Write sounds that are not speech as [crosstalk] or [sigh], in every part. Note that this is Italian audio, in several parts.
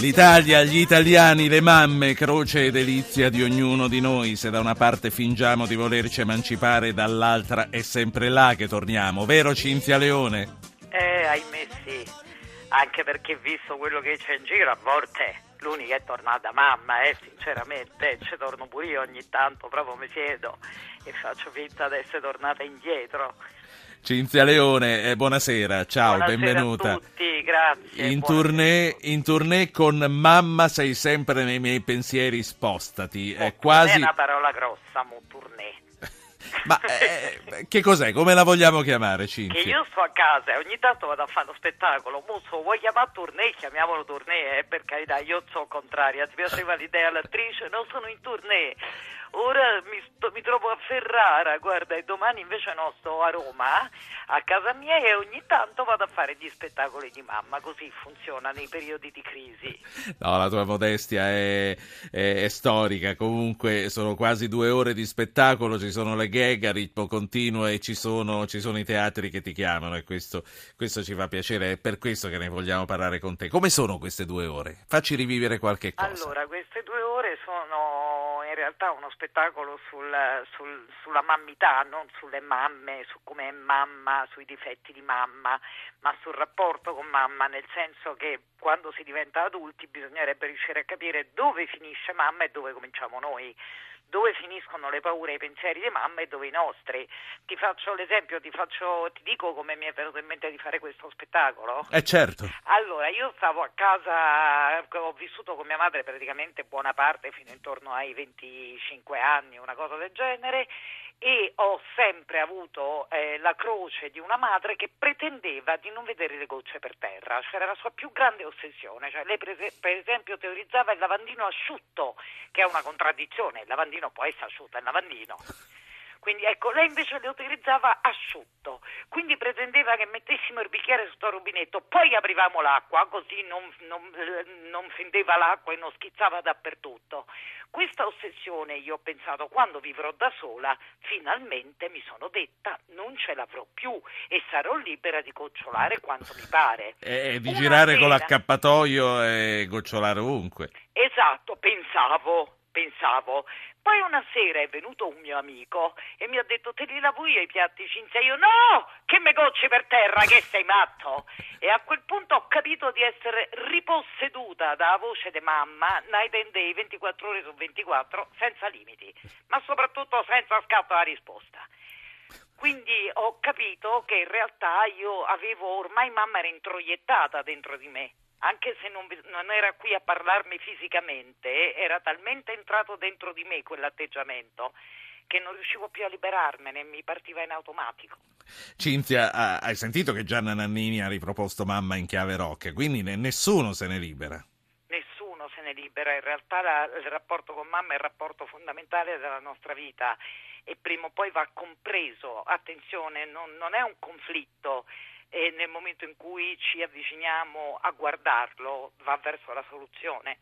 L'Italia, gli italiani, le mamme, croce e delizia di ognuno di noi. Se da una parte fingiamo di volerci emancipare, dall'altra è sempre là che torniamo, vero Cinzia Leone? Eh, ahimè sì, anche perché visto quello che c'è in giro a volte l'unica è tornata mamma, eh, sinceramente, ci torno pure io ogni tanto, proprio mi siedo e faccio finta di essere tornata indietro. Cinzia Leone, eh, buonasera, ciao, Buonasera benvenuta. a tutti, grazie. In tournée, in tournée con Mamma sei sempre nei miei pensieri, spostati. È È quasi... una parola grossa, mo tournée. Ma eh, che cos'è? Come la vogliamo chiamare, Che Cinzia? io sto a casa e ogni tanto vado a fare uno spettacolo, Musso, vuoi chiamare tournée? Chiamiamolo tournée, eh, per carità, io sono contraria, ti piaceva l'idea all'attrice? No, sono in tournée. Ora mi, sto- mi trovo a Ferrara, guarda, e domani invece no, sto a Roma, a casa mia e ogni tanto vado a fare gli spettacoli di mamma, così funziona nei periodi di crisi. No, la tua modestia è, è- è storica, comunque sono quasi due ore di spettacolo, ci sono le gag a ritmo continuo e ci sono, ci sono i teatri che ti chiamano e questo, questo ci fa piacere, è per questo che ne vogliamo parlare con te. Come sono queste due ore? Facci rivivere qualche cosa. Allora, queste due ore sono in realtà uno spettacolo sul- sul- sulla mammità, non sulle mamme, su come è mamma, sui difetti di mamma, ma sul rapporto con mamma, nel senso che quando si diventa adulti bisognerebbe riuscire a capire dove finisce mamma e dove cominciamo noi. Dove finiscono le paure e i pensieri di mamma e dove i nostri? Ti faccio l'esempio, ti, faccio, ti dico come mi è venuto in mente di fare questo spettacolo? Eh certo. Allora, io stavo a casa, ho vissuto con mia madre praticamente buona parte fino intorno ai 25 anni, una cosa del genere, e ho sempre avuto eh, la croce di una madre che pretendeva di non vedere le gocce per terra, cioè era la sua più grande ossessione, cioè lei per, es- per esempio teorizzava il lavandino asciutto, che è una contraddizione, il lavandino può essere asciutto, è il lavandino. Quindi ecco, lei invece le utilizzava asciutto, quindi pretendeva che mettessimo il bicchiere sotto il rubinetto, poi aprivamo l'acqua, così non, non, eh, non fendeva l'acqua e non schizzava dappertutto. Questa ossessione io ho pensato, quando vivrò da sola, finalmente mi sono detta non ce l'avrò più e sarò libera di gocciolare quanto mi pare. E, di Una girare con sera- l'accappatoio e gocciolare ovunque. Esatto, pensavo, pensavo. Poi una sera è venuto un mio amico e mi ha detto te li lavo io i piatti Cinzia. Io no, che me gocci per terra, che sei matto. E a quel punto ho capito di essere riposseduta dalla voce di mamma night and day 24 ore su 24 senza limiti, ma soprattutto senza scatto alla risposta. Quindi ho capito che in realtà io avevo ormai mamma era introiettata dentro di me, anche se non, non era qui a parlarmi fisicamente, era talmente entrato dentro di me quell'atteggiamento che non riuscivo più a liberarmene, mi partiva in automatico. Cinzia, ah, hai sentito che Gianna Nannini ha riproposto Mamma in chiave rock, quindi ne- nessuno se ne libera. Nessuno se ne libera, in realtà la- il rapporto con mamma è il rapporto fondamentale della nostra vita e prima o poi va compreso. Attenzione, non, non è un conflitto e nel momento in cui ci avviciniamo a guardarlo va verso la soluzione.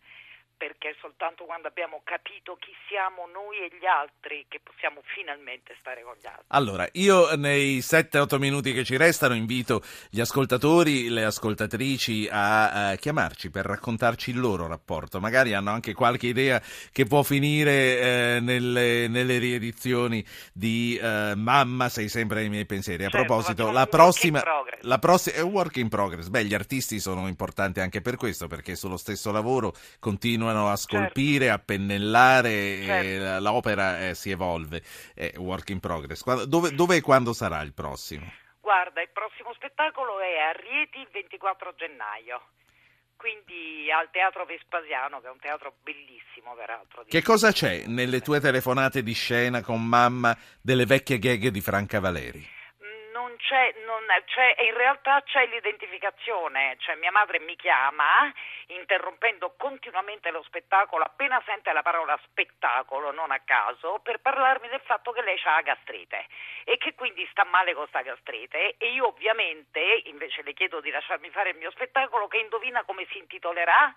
Perché è soltanto quando abbiamo capito chi siamo noi e gli altri che possiamo finalmente stare con gli altri. Allora, io nei 7-8 minuti che ci restano invito gli ascoltatori, le ascoltatrici a, eh, chiamarci per raccontarci il loro rapporto. Magari hanno anche qualche idea che può finire eh, nelle, nelle riedizioni di eh, Mamma sei sempre nei miei pensieri. A Certo, proposito, la prossima, la prossima è un work in progress. Beh, gli artisti sono importanti anche per questo, perché sullo stesso lavoro continuano a scolpire, a pennellare, Certo. la- l'opera eh, si evolve. È work in progress. Dove, dove e quando sarà il prossimo? Guarda, il prossimo spettacolo è a Rieti il 24 gennaio, quindi al Teatro Vespasiano, che è un teatro bellissimo peraltro. Che cosa c'è nelle tue telefonate di scena con mamma delle vecchie gag di Franca Valeri? Non c'è, non, c'è, in realtà c'è l'identificazione, cioè mia madre mi chiama interrompendo continuamente lo spettacolo appena sente la parola spettacolo, non a caso, per parlarmi del fatto che lei ha la gastrite e che quindi sta male con questa gastrite e io ovviamente invece le chiedo di lasciarmi fare il mio spettacolo che indovina come si intitolerà?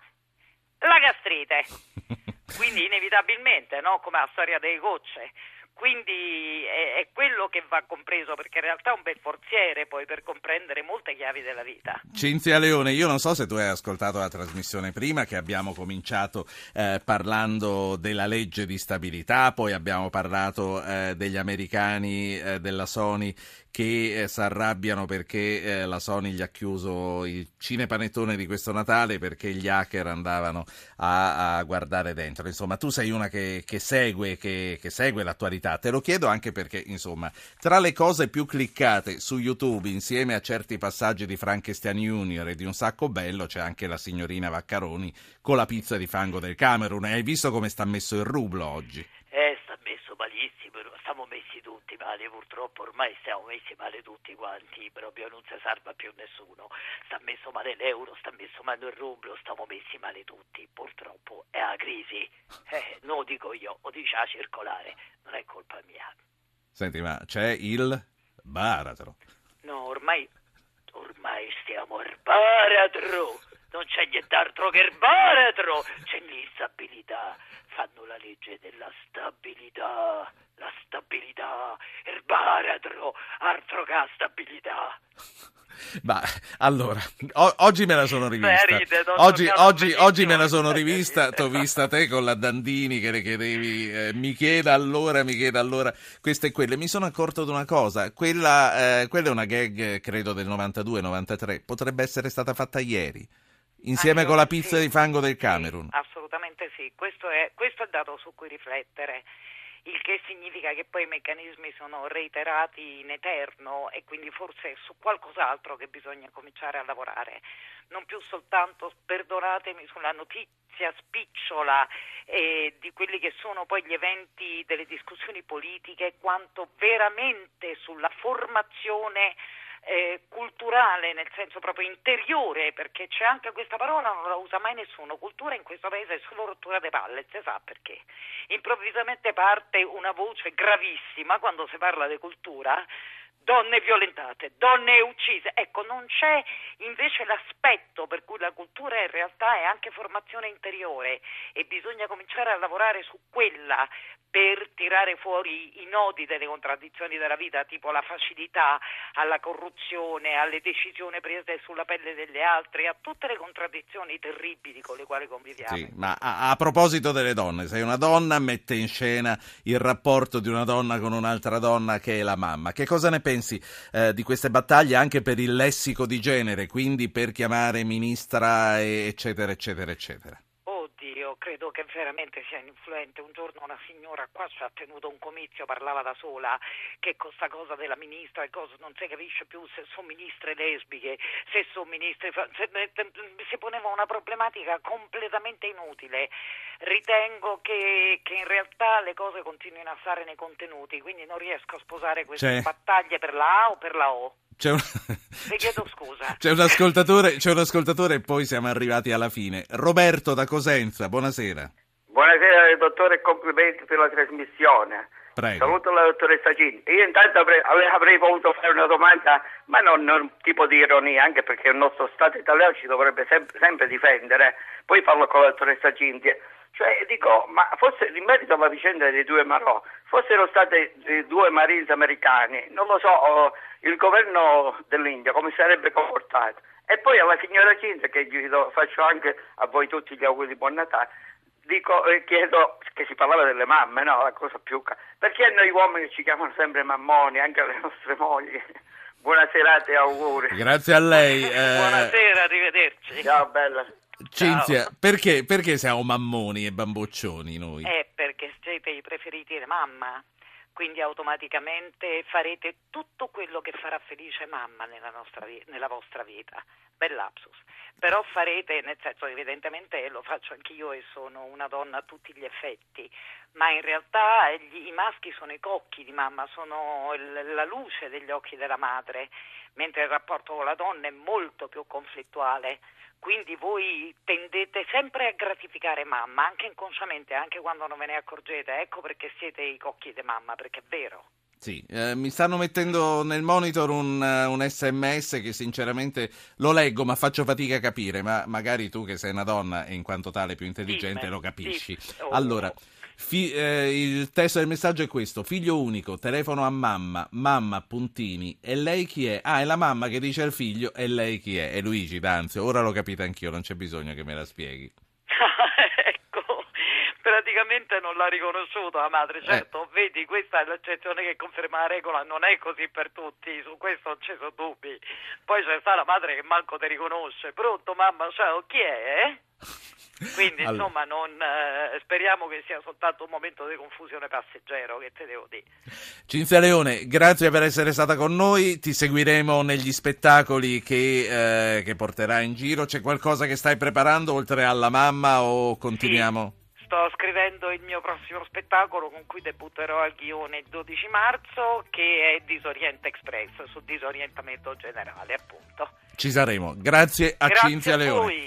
La gastrite. [laughs] Quindi inevitabilmente, no? come la storia delle gocce. Quindi è, è, quello che va compreso perché in realtà è un bel forziere poi per comprendere molte chiavi della vita. Cinzia Leone, io non so se tu hai ascoltato la trasmissione prima che abbiamo cominciato eh, parlando della legge di stabilità, poi abbiamo parlato eh, degli americani eh, della Sony che eh, si arrabbiano perché eh, la Sony gli ha chiuso il cinepanettone di questo Natale perché gli hacker andavano a, a guardare dentro. Insomma, tu sei una che, che segue, che, che segue l'attualità. Te lo chiedo anche perché, insomma, tra le cose più cliccate su YouTube, insieme a certi passaggi di Frankenstein Junior e di Un sacco bello, c'è anche la signorina Vaccaroni con la pizza di fango del Camerun. Hai visto come sta messo il rublo oggi? Eh, sta messo malissimo, stiamo messi tutti male, purtroppo ormai stiamo messi male tutti quanti, proprio non si salva più nessuno. Sta messo male l'euro, sta messo male il rublo, stiamo messi male tutti, purtroppo è la crisi. [laughs] Eh, non lo dico io, lo dice la circolare, non è colpa mia. Senti, ma c'è il baratro. No, ormai, ormai stiamo al baratro non c'è nient'altro che il baratro, c'è l'instabilità, fanno la legge della stabilità, la stabilità, il baratro, altro che stabilità. [laughs] Ma allora, o- oggi me la sono rivista. Ride, oggi, oggi, oggi, me la sono rivista. T'ho vista te con la Dandini che le chiedevi. Eh, mi chieda allora, mi chieda allora. Queste e quelle. Mi sono accorto di una cosa. Quella, eh, quella è una gag, credo, del 92-93. Potrebbe essere stata fatta ieri. Insieme con la pizza sì, di fango del Camerun. Sì, assolutamente sì, questo è, questo è il dato su cui riflettere, il che significa che poi i meccanismi sono reiterati in eterno e quindi forse è su qualcos'altro che bisogna cominciare a lavorare, non più soltanto, perdonatemi, sulla notizia spicciola eh, di quelli che sono poi gli eventi delle discussioni politiche, quanto veramente sulla formazione eh, culturale, nel senso proprio interiore, perché c'è anche questa parola, non la usa mai nessuno, cultura in questo paese è solo rottura di palle, si sa perché. Improvvisamente parte una voce gravissima quando si parla di cultura donne violentate, donne uccise. Ecco, non c'è invece l'aspetto per cui la cultura in realtà è anche formazione interiore e bisogna cominciare a lavorare su quella per tirare fuori i nodi delle contraddizioni della vita, tipo la facilità alla corruzione, alle decisioni prese sulla pelle degli altri, a tutte le contraddizioni terribili con le quali conviviamo. Sì, ma a, a, proposito delle donne, sei una donna, mette in scena il rapporto di una donna con un'altra donna che è la mamma. Che cosa ne pensi eh, di queste battaglie anche per il lessico di genere, quindi per chiamare ministra, eccetera, eccetera, eccetera? Credo che veramente sia influente. Un giorno una signora qua ci ha tenuto un comizio, parlava da sola, che con questa cosa della ministra e cosa non si capisce più se sono ministre lesbiche, se sono ministre... Se, si poneva una problematica completamente inutile. Ritengo che, che, in realtà le cose continuino a stare nei contenuti, quindi non riesco a sposare queste cioè... battaglie per la A o per la O. C'è un... Chiedo scusa. [laughs] C'è un, ascoltatore, c'è un ascoltatore e poi siamo arrivati alla fine. Roberto da Cosenza, buonasera. Buonasera dottore, complimenti per la trasmissione. Prego. Saluto la dottoressa Gini. Io intanto avrei, avrei, voluto fare una domanda, ma non, non, tipo di ironia, anche perché il nostro Stato italiano ci dovrebbe sempre, sempre difendere. Poi parlo con la dottoressa Cinzia. Cioè, dico, ma forse in merito alla vicenda dei due Marò, fossero stati due Marines americani, non lo so, oh, il governo dell'India come sarebbe comportato? E poi alla signora Cinzia, che gli do, faccio anche a voi tutti gli auguri di buon Natale, dico, eh, chiedo, che si parlava delle mamme, no? La cosa più... Perché noi uomini ci chiamano sempre mammoni, anche le nostre mogli? [laughs] Buona serata e auguri. Grazie a lei. [laughs] Eh... Buonasera, arrivederci. Ciao, bella. Cinzia, perché, perché, siamo mammoni e bamboccioni noi? Eh, perché siete i preferiti di mamma, quindi automaticamente farete tutto quello che farà felice mamma nella, nostra, nella vostra vita. Bel lapsus. Però farete, nel senso evidentemente lo faccio anch'io e sono una donna a tutti gli effetti, ma in realtà gli, i maschi sono i cocchi di mamma, sono il, la luce degli occhi della madre, mentre il rapporto con la donna è molto più conflittuale. Quindi voi tendete sempre a gratificare mamma, anche inconsciamente, anche quando non ve ne accorgete. Ecco perché siete i cocchi di mamma, perché è vero. Sì, eh, mi stanno mettendo nel monitor un, uh, un, sms che sinceramente lo leggo ma faccio fatica a capire, ma magari tu che sei una donna e in quanto tale più intelligente Dimmi, lo capisci. sì. Oh. Allora, fi- eh, il testo del messaggio è questo, figlio unico, telefono a mamma, mamma, puntini, e lei chi è? Ah, è la mamma che dice al figlio, e lei chi è? È Luigi D'Anzio, ora l'ho capito anch'io, non c'è bisogno che me la spieghi. Praticamente non l'ha riconosciuto la madre. Certo, vedi, questa è l'eccezione che conferma la regola, non è così per tutti, su questo non ci sono dubbi. Poi c'è sta la madre che manco ti riconosce. Pronto, mamma, ciao, chi è? Quindi Allora. insomma non, eh, speriamo che sia soltanto un momento di confusione passeggero, che te devo dire. Cinzia Leone, grazie per essere stata con noi, ti seguiremo negli spettacoli che, eh, che porterà in giro. C'è qualcosa che stai preparando oltre alla mamma o continuiamo? Sto scrivendo il mio prossimo spettacolo con cui debutterò al Ghione il 12 marzo, che è Disoriente Express, su disorientamento generale, appunto. Ci saremo. Grazie a Grazie Cinzia a Leone. voi.